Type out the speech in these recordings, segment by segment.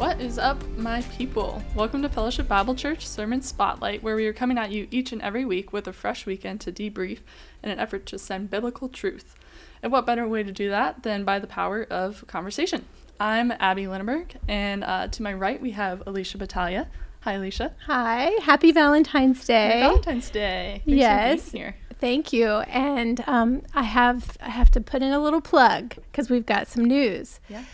What is up, my people? Welcome to Fellowship Bible Church Sermon Spotlight, where we are coming at you each and every week with a fresh weekend to debrief in an effort to send biblical truth. And what better way to do that than by the power of conversation? I'm Abby Lindenberg, and uh, to my right we have Alicia Battaglia. Hi, Alicia. Hi, happy Valentine's Day. Happy Valentine's Day. Thanks yes. here. Thank you. And um, I have I have to put in a little plug because we've got some news. Yeah.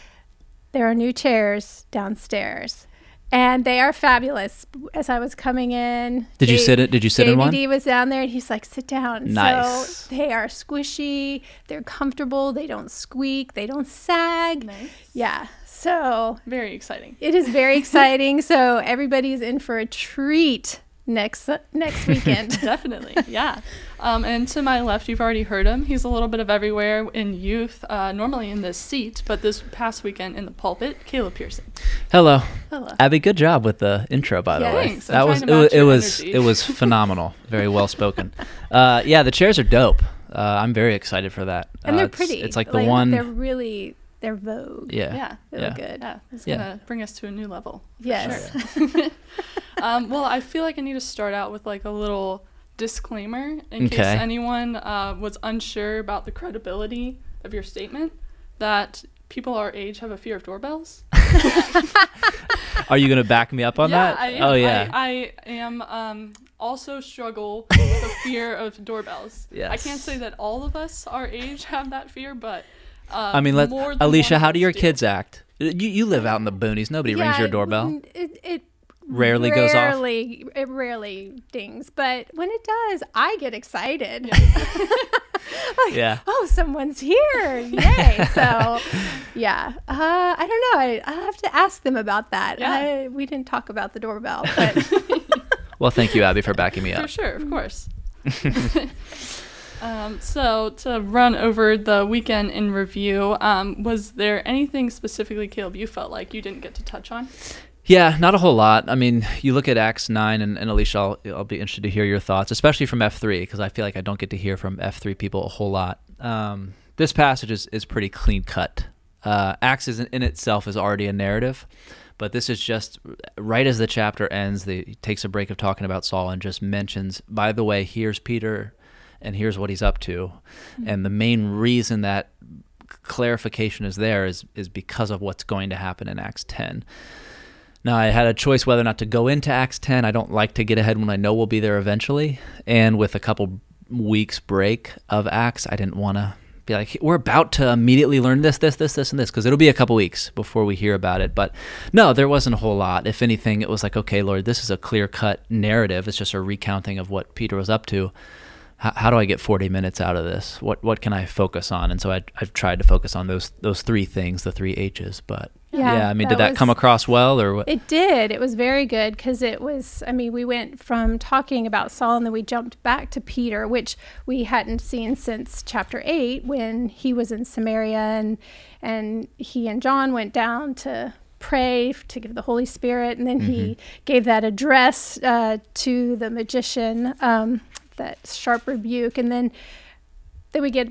There are new chairs downstairs and they are fabulous. As I was coming in, did you sit? It? Did you sit in one? JBD was down there, and he's like, "Sit down." Nice. So they are squishy. They're comfortable. They don't squeak. They don't sag. Nice. Yeah. So very exciting. It is very exciting. so everybody's in for a treat next uh, next weekend. Definitely, yeah. Um, and to my left, you've already heard him. He's a little bit of everywhere in youth, uh, normally in the seat, but this past weekend in the pulpit, Caleb Pearson. Hello. Hello. Abby, good job with the intro, by yeah, the way. Thanks. That was it, was it was it was phenomenal. Very well spoken. Uh, yeah, the chairs are dope. Uh, I'm very excited for that. And they're it's, pretty. It's like the like, one. They're really they're Vogue. Yeah. Yeah. They yeah. look good. Yeah. It's Yeah. gonna bring us to a new level. Yes. Sure. um, well, I feel like I need to start out with like a little disclaimer in case Okay. anyone uh, was unsure about the credibility of your statement that people our age have a fear of doorbells. Are you gonna back me up on yeah, that? I am. oh yeah. I, I am um, also struggle with the fear of doorbells. I Yes. can't say that all of us our age have that fear, but uh, I mean, let more than Alicia. one How do us your kids act? You you live out in the boonies. Nobody rings your doorbell. mm, It, it Rarely goes off? Rarely, it rarely dings, but when it does, I get excited. Like, Yeah. Oh, someone's here! Yay! so, yeah. Uh, I don't know. I I have to ask them about that. Yeah. I, we didn't talk about the doorbell, but Well, thank you, Abby, for backing me up. For sure, of course. um, so to run over the weekend in review, um, was there anything specifically, Caleb, you felt like you didn't get to touch on? Yeah, not a whole lot. I mean, you look at Acts 9, and, and Alicia, I'll, I'll be interested to hear your thoughts, especially from F3, because I feel like I don't get to hear from F3 people a whole lot. Um, this passage is, is pretty clean cut. Uh, Acts is, in itself is already a narrative, but this is just right as the chapter ends, the, he takes a break of talking about Saul and just mentions, by the way, here's Peter, and here's what he's up to. And the main reason that clarification is there is, is because of what's going to happen in Acts 10. Now, I had a choice whether or not to go into Acts 10. I don't like to get ahead when I know we'll be there eventually. And with a couple weeks break of Acts, I didn't want to be like, we're about to immediately learn this, this, this, this, and this, because it'll be a couple weeks before we hear about it. But no, there wasn't a whole lot. If anything, it was like, okay, Lord, this is a clear cut narrative. It's just a recounting of what Peter was up to. How, how do I get 40 minutes out of this? What what can I focus on? And so I, I've tried to focus on those those three things, the three H's. But Yeah, yeah, I mean, that did that was- come across well, or what? It did. It was very good because it was, I mean, we went from talking about Saul and then we jumped back to Peter, which we hadn't seen since chapter 8 when he was in Samaria and and he and John went down to pray to give the Holy Spirit and then he gave that address uh, to the magician, um, that sharp rebuke and then then we get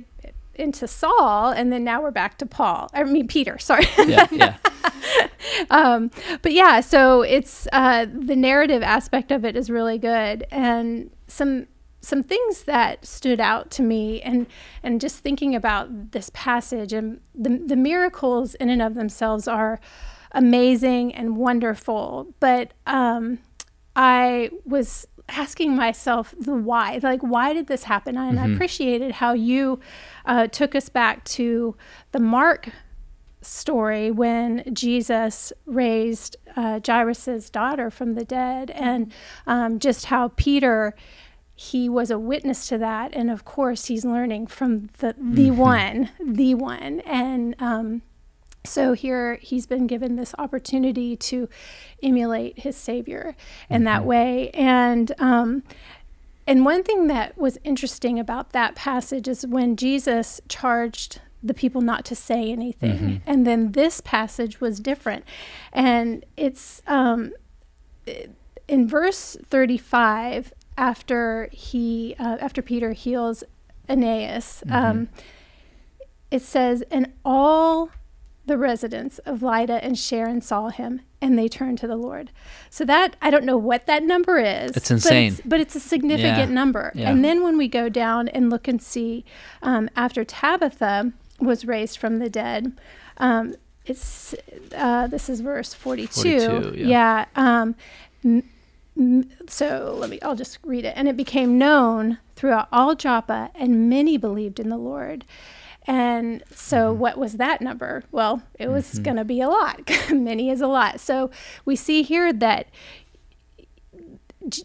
into Saul and then now we're back to Paul. I mean Peter, sorry. yeah, yeah. um, but yeah, so it's uh, the narrative aspect of it is really good, and some some things that stood out to me, and and just thinking about this passage and the the miracles in and of themselves are amazing and wonderful, but um, I was asking myself the why like why did this happen? And i appreciated how you uh, took us back to the mark story when Jesus raised uh, Jairus' daughter from the dead, and um, just how Peter he was a witness to that, and of course he's learning from the the one, the one, and um, so here he's been given this opportunity to emulate his Savior in that way, and. Um, and one thing that was interesting about that passage is when Jesus charged the people not to say anything. And then this passage was different. And it's um, in verse 35, after he, uh, after Peter heals Aeneas, um, it says, and all the residents of Lydda and Sharon saw him and they turned to the Lord. So that I don't know what that number is. It's insane. but it's, but it's a significant Yeah. number. Yeah. And then when we go down and look and see, um, after Tabitha was raised from the dead, um, it's uh, this is verse forty-two. 42, yeah. yeah um, m- m- so let me. I'll just read it. And it became known throughout all Joppa, and many believed in the Lord. And so, Mm-hmm. what was that number? Well, it was going to be a lot. Many is a lot. So, we see here that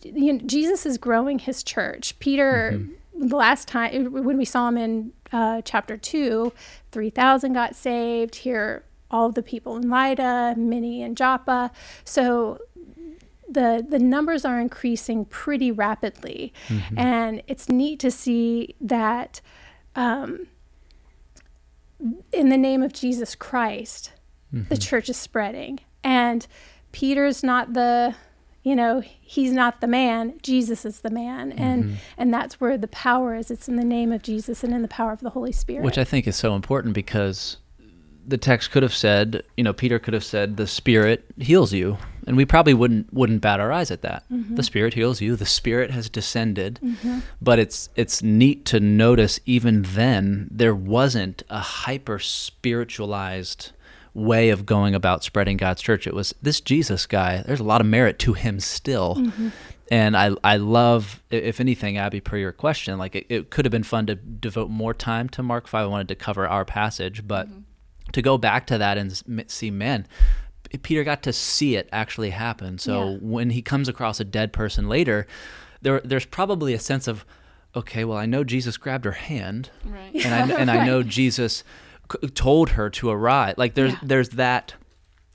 you know, Jesus is growing his church. Peter, the last time when we saw him in uh, chapter two, three thousand got saved. Here, all of the people in Lydda, many in Joppa. So the the numbers are increasing pretty rapidly, and it's neat to see that um, in the name of Jesus Christ, the mm-hmm. church is spreading. And Peter's not the, you know, he's not the man. Jesus is the man, and mm-hmm. and that's where the power is. It's in the name of Jesus and in the power of the Holy Spirit. Which I think is so important because the text could have said, you know, Peter could have said, "The Spirit heals you," and we probably wouldn't wouldn't bat our eyes at that. Mm-hmm. The Spirit heals you. The Spirit has descended, mm-hmm. but it's it's neat to notice even then there wasn't a hyper spiritualized way of going about spreading God's church. It was this Jesus guy. There's a lot of merit to him still. Mm-hmm. And I, I love, if anything, Abby, per your question, like it, it could have been fun to devote more time to Mark 5. I wanted to cover our passage, but to go back to that and see, man, Peter got to see it actually happen. So Yeah. when he comes across a dead person later, there, there's probably a sense of, okay, well, I know Jesus grabbed her hand, Right. and I and I know Jesus c- told her to arise. Like there's Yeah. Mm-hmm. there's that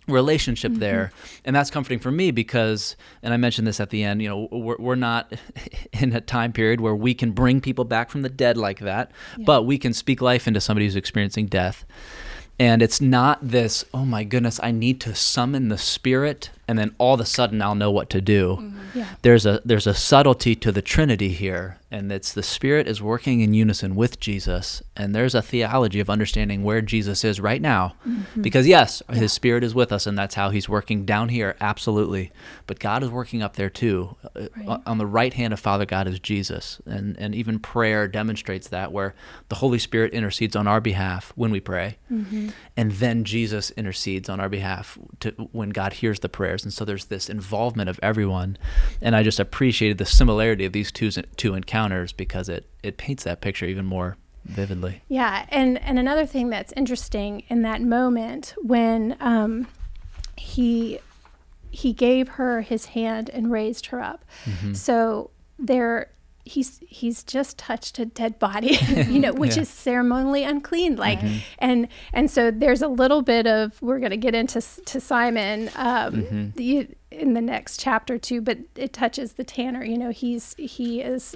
relationship there, and that's comforting for me because, and I mentioned this at the end. You know, we're we're not in a time period where we can bring people back from the dead like that, but we can speak life into somebody who's experiencing death. And it's not this, oh my goodness, I need to summon the spirit and then all of a sudden I'll know what to do. Mm-hmm. Yeah. there's a there's a subtlety to the Trinity here, and it's the Spirit is working in unison with Jesus, and there's a theology of understanding where Jesus is right now, mm-hmm. because yes, His Spirit is with us, and that's how He's working down here, absolutely, but God is working up there too. Uh, Right. On the right hand of Father God is Jesus, and and even prayer demonstrates that, where the Holy Spirit intercedes on our behalf when we pray, mm-hmm. and then Jesus intercedes on our behalf to when God hears the And so there's this involvement of everyone, and I just appreciated the similarity of these two two encounters because it it paints that picture even more vividly. Yeah, and and another thing that's interesting in that moment when um, he he gave her his hand and raised her up. So there he's he's just touched a dead body, you know, which Yeah. is ceremonially unclean. Like, and and so there's a little bit of we're going to get into to Simon um, the, in the next chapter too, but it touches the tanner. You know, he's he is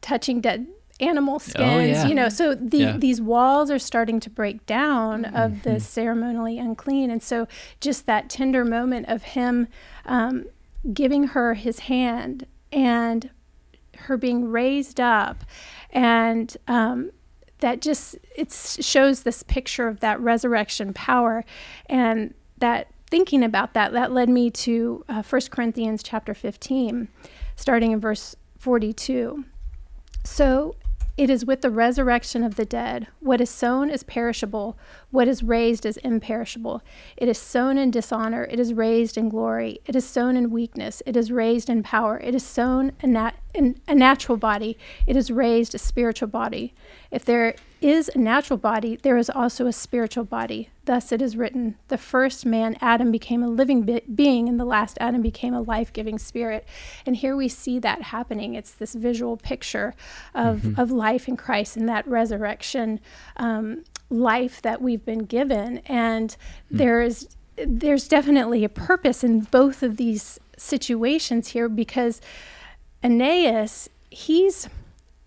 touching dead animal skins Oh, yeah. you know so the, Yeah. these walls are starting to break down of the ceremonially unclean and so just that tender moment of him um, giving her his hand and her being raised up. And um, that just it shows this picture of that resurrection power and that thinking about that that led me to uh, 1 corinthians chapter 15 starting in verse 42 so it is with the resurrection of the dead. What is sown is perishable, what is raised is imperishable. It is sown in dishonor, it is raised in glory. It is sown in weakness, it is raised in power. It is sown a, nat- in a natural body, it is raised a spiritual body. If there is a natural body, there is also a spiritual body. Thus it is written The first man, Adam, became a living be- being, and the last Adam became a life giving spirit. And here we see that happening. It's this visual picture of, of life in Christ and that resurrection um, life that we've been given. And there's there's definitely a purpose in both of these situations here because Aeneas, he's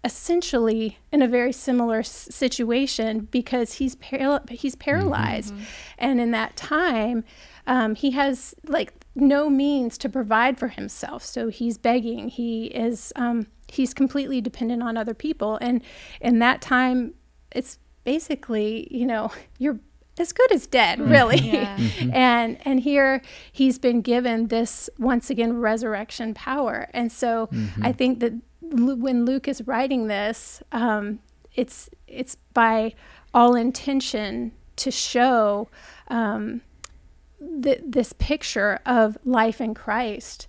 essentially in a very similar s- situation because he's paral- he's paralyzed, and in that time, um, he has like no means to provide for himself. So he's begging. He is um, he's completely dependent on other people, and in that time, it's basically you know you're as good as dead, really. Yeah. and and here he's been given this once again resurrection power. And so Mm-hmm. I think that when Luke is writing this, um, it's it's by all intention to show um, th- this picture of life in Christ,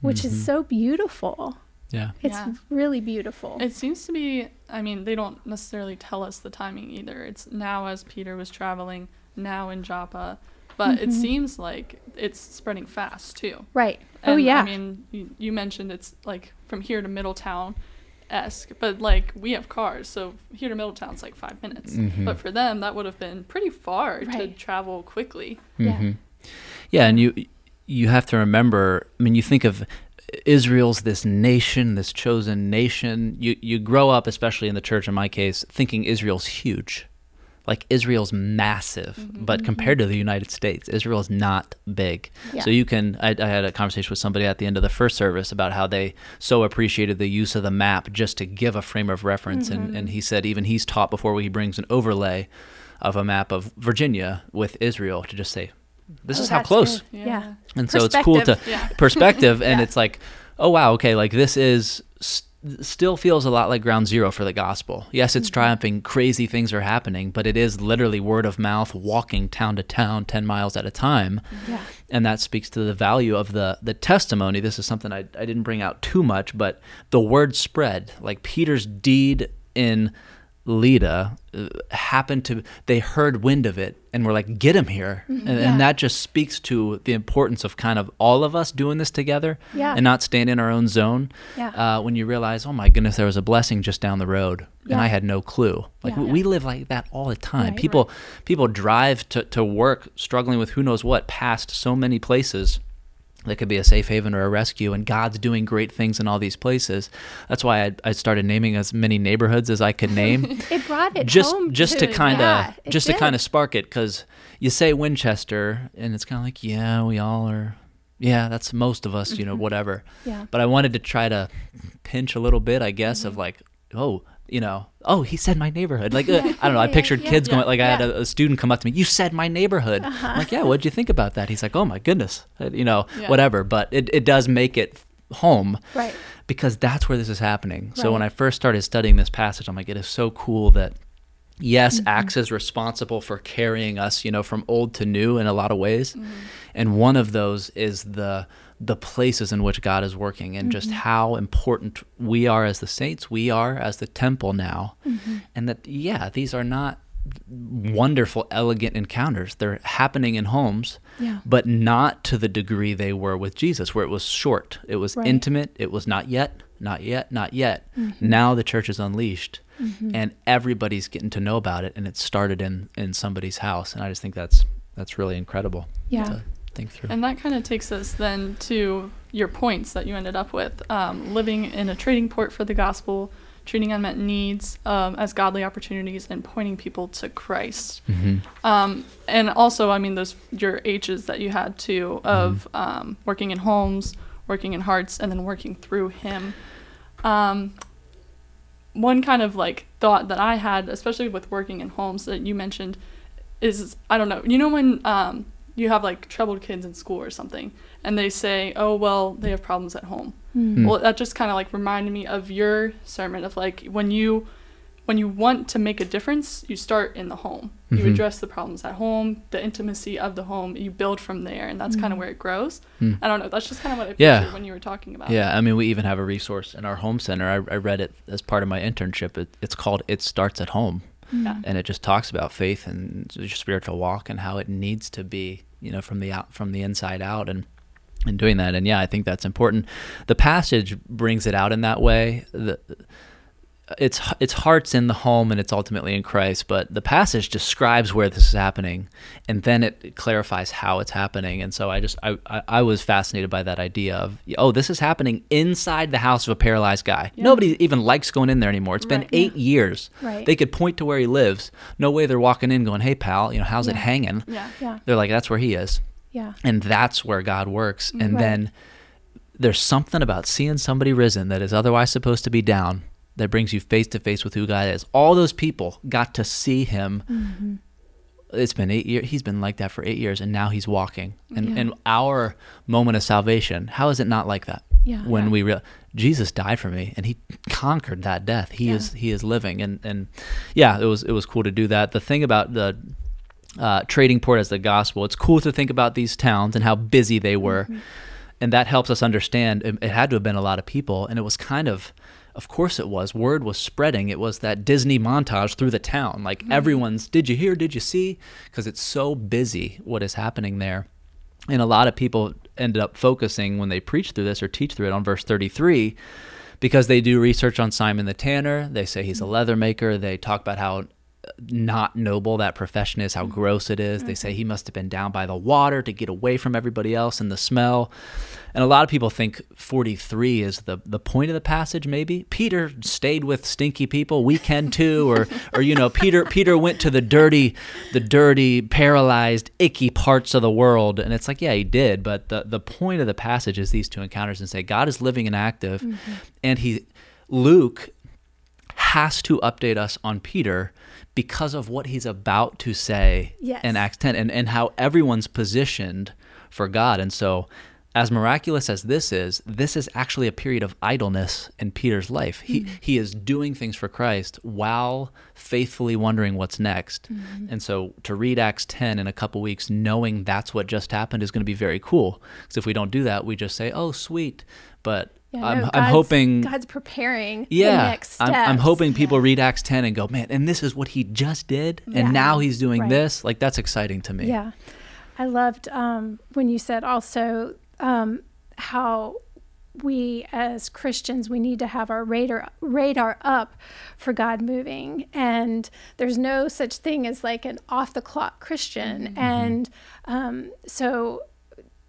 which Mm-hmm. is so beautiful. Yeah. It's Yeah. really beautiful. It seems to be, I mean, they don't necessarily tell us the timing either. It's now as Peter was traveling, now in Joppa, but it seems like it's spreading fast too. right. oh yeah. I mean, you, you mentioned it's like from here to Middletown esque, but like we have cars, so here to Middletown's like five minutes. Mhm. But for them, that would have been pretty far to travel quickly. Yeah. Mhm. Yeah, and you you have to remember. I mean, you think of Israel's this nation, this chosen nation. You you grow up, especially in the church. In my case, thinking Israel's huge, like Israel's massive. Mm-hmm. But compared to the mm-hmm. United States, Israel is not big. Yeah. So you can. I, I had a conversation with somebody at the end of the first service about how they so appreciated the use of the map just to give a frame of reference, and and mm-hmm. he said even he's taught before he brings an overlay of a map of Virginia with Israel to just say, this Oh, is how close. good. Yeah. And so it's cool to Perspective. Yeah. perspective, and Yeah. it's like, oh wow, okay, like this is st- still feels a lot like ground zero for the gospel. Yes, it's mm-hmm. triumphing, crazy things are happening, but it is literally word of mouth, walking town to town, ten miles at a time, Yeah. and that speaks to the value of the the testimony. This is something I I didn't bring out too much, but the word spread, like Peter's deed in Lydda uh, happened to they heard wind of it and were like get him here and, Yeah. and that just speaks to the importance of kind of all of us doing this together Yeah. and not staying in our own zone Yeah. uh, when you realize oh my goodness there was a blessing just down the road and i had no clue like we, we live like that all the time Right. people people drive to, to work struggling with who knows what past so many places that could be a safe haven or a rescue and god's doing great things in all these places that's why i, I started naming as many neighborhoods as i could name It brought it just home just to kind of yeah, just to kind of spark it because you say winchester and it's kind of like yeah we all are yeah that's most of us you know whatever Mm-hmm. Yeah. but i wanted to try to pinch a little bit i guess Mm-hmm. of like oh you know oh he said my neighborhood like uh, i don't know i pictured yeah, kids yeah, going like i had. Uh-huh. a, a student come up to me you said my neighborhood I'm like yeah what'd you think about that he's like oh my goodness Uh, you know Yeah. whatever but it, it does make it home Right. because that's where this is happening. So when I first started studying this passage, I'm like, it is so cool that yes, Mm-hmm. Acts is responsible for carrying us, you know, from old to new in a lot of ways, Mm-hmm. and one of those is the the places in which God is working and just Mm-hmm. how important we are as the saints, we are as the temple now, Mm-hmm. and that yeah, these are not wonderful, elegant encounters. They're happening in homes, Yeah. but not to the degree they were with Jesus, where it was short, it was Right. intimate, it was not yet, not yet, not yet. Mm-hmm. Now the church is unleashed, and everybody's getting to know about it, and it started in in somebody's house, and I just think that's that's really incredible. Yeah. to think through. And that kind of takes us then to your points that you ended up with um, living in a trading port for the gospel, treating unmet needs um, as godly opportunities, and pointing people to Christ. Mhm. Um, and also, I mean, those your H's that you had too of um, working in homes, working in hearts, and then working through Him. Um, one kind of like thought that I had, especially with working in homes that you mentioned, is I don't know. You know when um, you have like troubled kids in school or something, and they say, "Oh well, they have problems at home." Mm. Well, that just kind of like reminded me of your sermon of like when you when you want to make a difference, you start in the home. You Mhm. address the problems at home, the intimacy of the home. You build from there, and that's kind of where it grows. Mm. I don't know. That's just kind of what I Yeah. when you were talking about. Yeah, I mean, we even have a resource in our home center. I, I read it as part of my internship. It, it's called "It Starts at Home." Yeah. Mm-hmm. and it just talks about faith and your spiritual walk and how it needs to be you know from the out from the inside out and and doing that. And yeah i think that's important. The passage brings it out in that way. The it's it's hearts in the home and it's ultimately in Christ but the passage describes where this is happening and then it clarifies how it's happening and so I just I, I, was fascinated by that idea of oh this is happening inside the house of a paralyzed guy Yeah. nobody even likes going in there anymore It's been Right. eight years Right. they could point to where he lives no way they're walking in going hey pal you know how's it hanging Yeah. Yeah. they're like that's where he is Yeah. and that's where God works. And Right. then there's something about seeing somebody risen that is otherwise supposed to be down that brings you face to face with who God is. All those people got to see him it's been eight years. He's been like that for eight years, and now he's walking. And Yeah. and our moment of salvation, how is it not like that? Yeah. When Yeah. we real Jesus died for me, and he conquered that death. He Yeah. is he is living, and and yeah, it was it was cool to do that. The thing about the uh, trading port as the gospel, it's cool to think about these towns and how busy they were, Mm-hmm. and that helps us understand. It, it had to have been a lot of people, and it was kind of. Of course it was. Word was spreading. It was that Disney montage through the town. Like Mm-hmm. everyone's, did you hear? Did you see? Because it's so busy what is happening there. And a lot of people ended up focusing when they preach through this or teach through it on verse 33 because they do research on Simon the Tanner. They say he's a leather maker. They talk about how not noble that profession is, how gross it is. They say he must have been down by the water to get away from everybody else and the smell. And a lot of people think 43 is the, the point of the passage, maybe. Peter stayed with stinky people. We can too. Or, or you know, Peter Peter went to the dirty, the dirty, paralyzed, icky parts of the world. And it's like, yeah, he did. But the, the point of the passage is these two encounters and say God is living and active. Mm-hmm. And he Luke has to update us on Peter because of what he's about to say Yes. in Acts 10 and, and how everyone's positioned for God. And so, as miraculous as this is, this is actually a period of idleness in Peter's life. He, mm-hmm. he is doing things for Christ while faithfully wondering what's next. Mm-hmm. And so, to read Acts 10 in a couple weeks, knowing that's what just happened, is going to be very cool. Because if we don't do that, we just say, oh, sweet. But Yeah, I'm, no, I'm hoping God's preparing yeah, the next. I'm, I'm hoping people read Acts 10 and go, man, and this is what he just did, and Yeah. now he's doing Right. this. Like that's exciting to me. Yeah. I loved um, when you said also um, how we as Christians we need to have our radar radar up for God moving and there's no such thing as like an off the clock Christian and um, so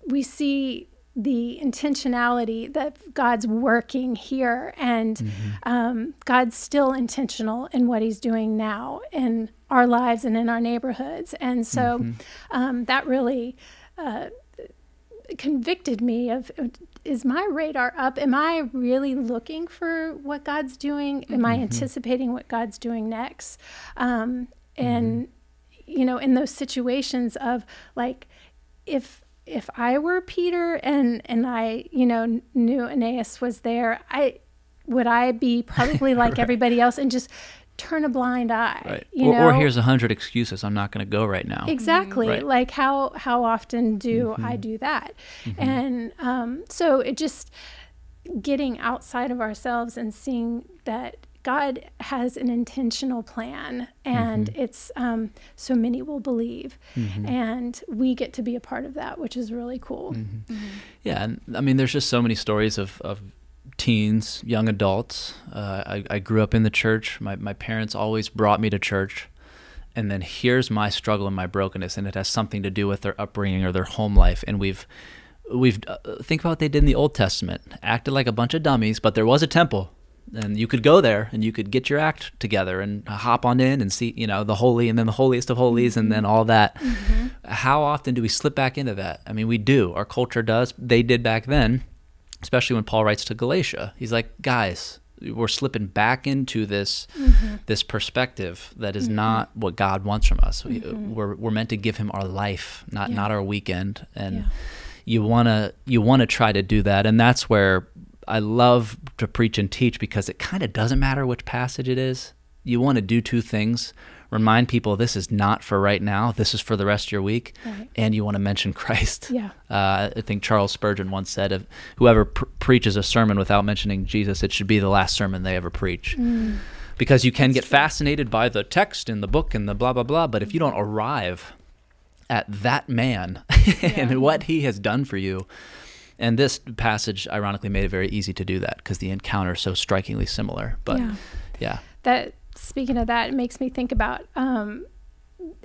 we see the intentionality that God's working here, and um, God's still intentional in what He's doing now in our lives and in our neighborhoods. And so um, that really uh, convicted me of is my radar up? Am I really looking for what God's doing? Am I anticipating what God's doing next? Um, and you know, in those situations of like, if if I were Peter and and I, you know, knew Aeneas was there, I would I be probably like everybody else and just turn a blind eye. Right. You or, know, or here's a hundred excuses. I'm not going to go right now. exactly Right. like how how often do Mm-hmm. I do that? And um, so it just getting outside of ourselves and seeing that God has an intentional plan, and Mm-hmm. it's um, so many will believe, and we get to be a part of that, which is really cool. Mm-hmm. Yeah, and I mean, there's just so many stories of, of teens, young adults. Uh, I, I grew up in the church. My, my parents always brought me to church. And then here's my struggle and my brokenness, and it has something to do with their upbringing or their home life. And we've, we've uh, think about what they did in the Old Testament. Acted like a bunch of dummies, but there was a temple, and you could go there and you could get your act together and hop on in and see, you know, the holy and then the holiest of holies and then all that. Mm-hmm. How often do we slip back into that? I mean, we do. Our culture does. They did back then especially when Paul writes to Galatia. He's like, guys, we're slipping back into this mm-hmm. this perspective that is mm-hmm. not what God wants from us. We, we're we're meant to give Him our life, not Yeah. not our weekend. And Yeah. you wanna you wanna try to do that, and that's where I love to preach and teach because it kind of doesn't matter which passage it is. You want to do two things. Remind people this is not for right now. This is for the rest of your week, Right. and you want to mention Christ. Yeah. Uh, I think Charles Spurgeon once said, "If whoever pr- preaches a sermon without mentioning Jesus, it should be the last sermon they ever preach." Because you can get fascinated by the text in the book and the blah blah blah, but if you don't arrive at that man and what he has done for you, and this passage ironically made it very easy to do that because the encounter is so strikingly similar. But Yeah. yeah, that speaking of that, it makes me think about um,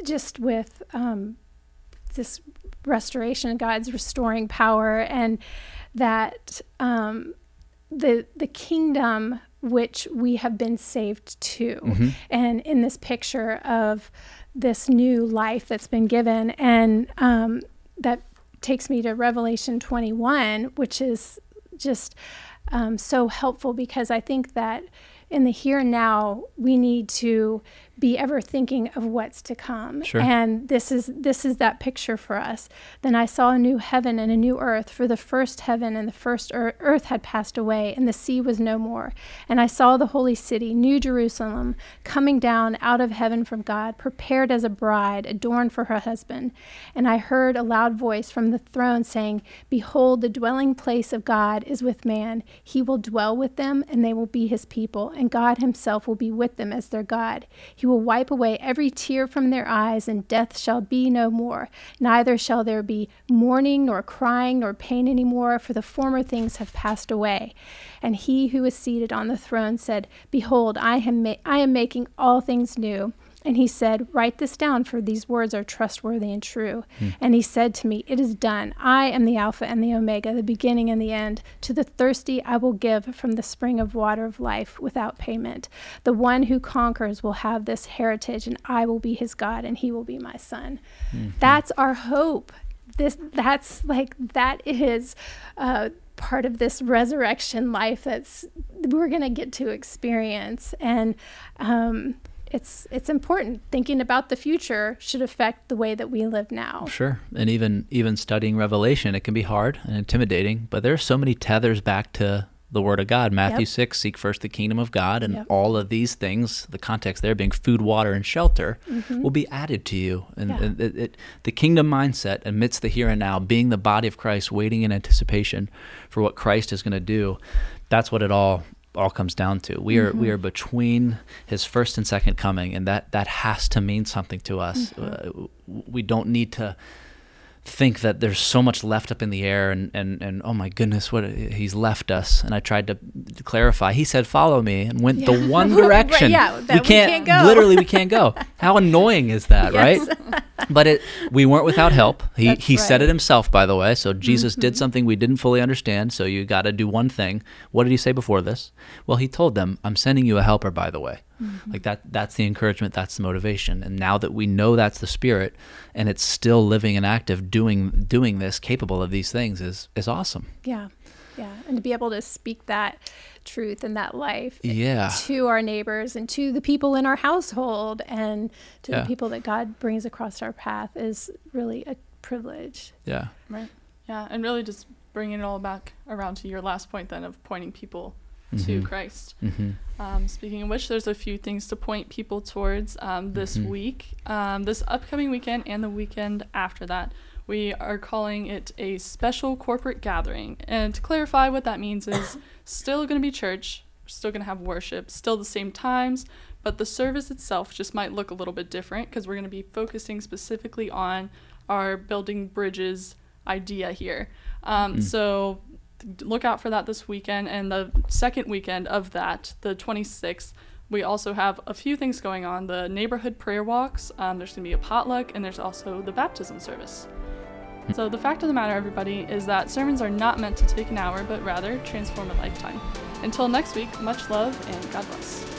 just with um, this restoration, God's restoring power, and that um, the the kingdom which we have been saved to, and in this picture of this new life that's been given, and um, that takes me to Revelation 21, which is just um, so helpful because I think that in the here and now, we need to be ever thinking of what's to come. Sure. And this is this is that picture for us. Then I saw a new heaven and a new earth, for the first heaven and the first ear- earth had passed away, and the sea was no more. And I saw the holy city, New Jerusalem, coming down out of heaven from God, prepared as a bride, adorned for her husband. And I heard a loud voice from the throne saying, Behold, the dwelling place of God is with man. He will dwell with them, and they will be his people, and God himself will be with them as their God. He will wipe away every tear from their eyes, and death shall be no more. Neither shall there be mourning, nor crying, nor pain any more, for the former things have passed away. And he who is seated on the throne said, Behold, I am, ma- I am making all things new. And he said, Write this down, for these words are trustworthy and true. And he said to me, It is done. I am the Alpha and the Omega, the beginning and the end. To the thirsty I will give from the spring of water of life without payment. The one who conquers will have this heritage, and I will be his God, and he will be my son. That's our hope. This that's like that is uh, part of this resurrection life that's we're gonna get to experience and. Um, it's it's important. Thinking about the future should affect the way that we live now. Sure. And even even studying Revelation, it can be hard and intimidating, but there are so many tethers back to the Word of God. Matthew Yep. 6, seek first the kingdom of God, and Yep. all of these things, the context there being food, water, and shelter, will be added to you. And, Mm-hmm. Yeah. and it, it, the kingdom mindset amidst the here and now, being the body of Christ, waiting in anticipation for what Christ is going to do, that's what it all all comes down to. We are Mm-hmm. we are between his first and second coming, and that that has to mean something to us. Mm-hmm. Uh, we don't need to think that there's so much left up in the air and, and, and oh my goodness what he's left us. And i tried to clarify. He said follow me and went the Yeah. one Right, direction. yeah, that we can't go. literally we can't go. How annoying is that Yes. right? But it we weren't without help. He That's he said it himself by the way. So jesus Mm-hmm. did something we didn't fully understand. So you got to do one thing. What did he say before this? Well he told them i'm sending you a helper by the way Mm-hmm. like that that's the encouragement that's the motivation and now that we know that's the spirit and it's still living and active doing doing this capable of these things is is awesome Yeah, yeah, and to be able to speak that truth and that life yeah to our neighbors and to the people in our household and to Yeah. the people that God brings across our path is really a privilege. yeah Right. Yeah, and really just bringing it all back around to your last point then of pointing people to Mhm. Christ. mm-hmm. Um, speaking of which, there's a few things to point people towards um, this Mhm. week, um, this upcoming weekend, and the weekend after that. We are calling it a special corporate gathering. And to clarify, what that means is still going to be church, still going to have worship, still the same times, but the service itself just might look a little bit different because we're going to be focusing specifically on our building bridges idea here. Um, Mm. So look out for that this weekend and the second weekend of that the 26th we also have a few things going on the neighborhood prayer walks um, there's going to be a potluck and there's also the baptism service. So the fact of the matter everybody is that sermons are not meant to take an hour but rather transform a lifetime. Until next week much love and god bless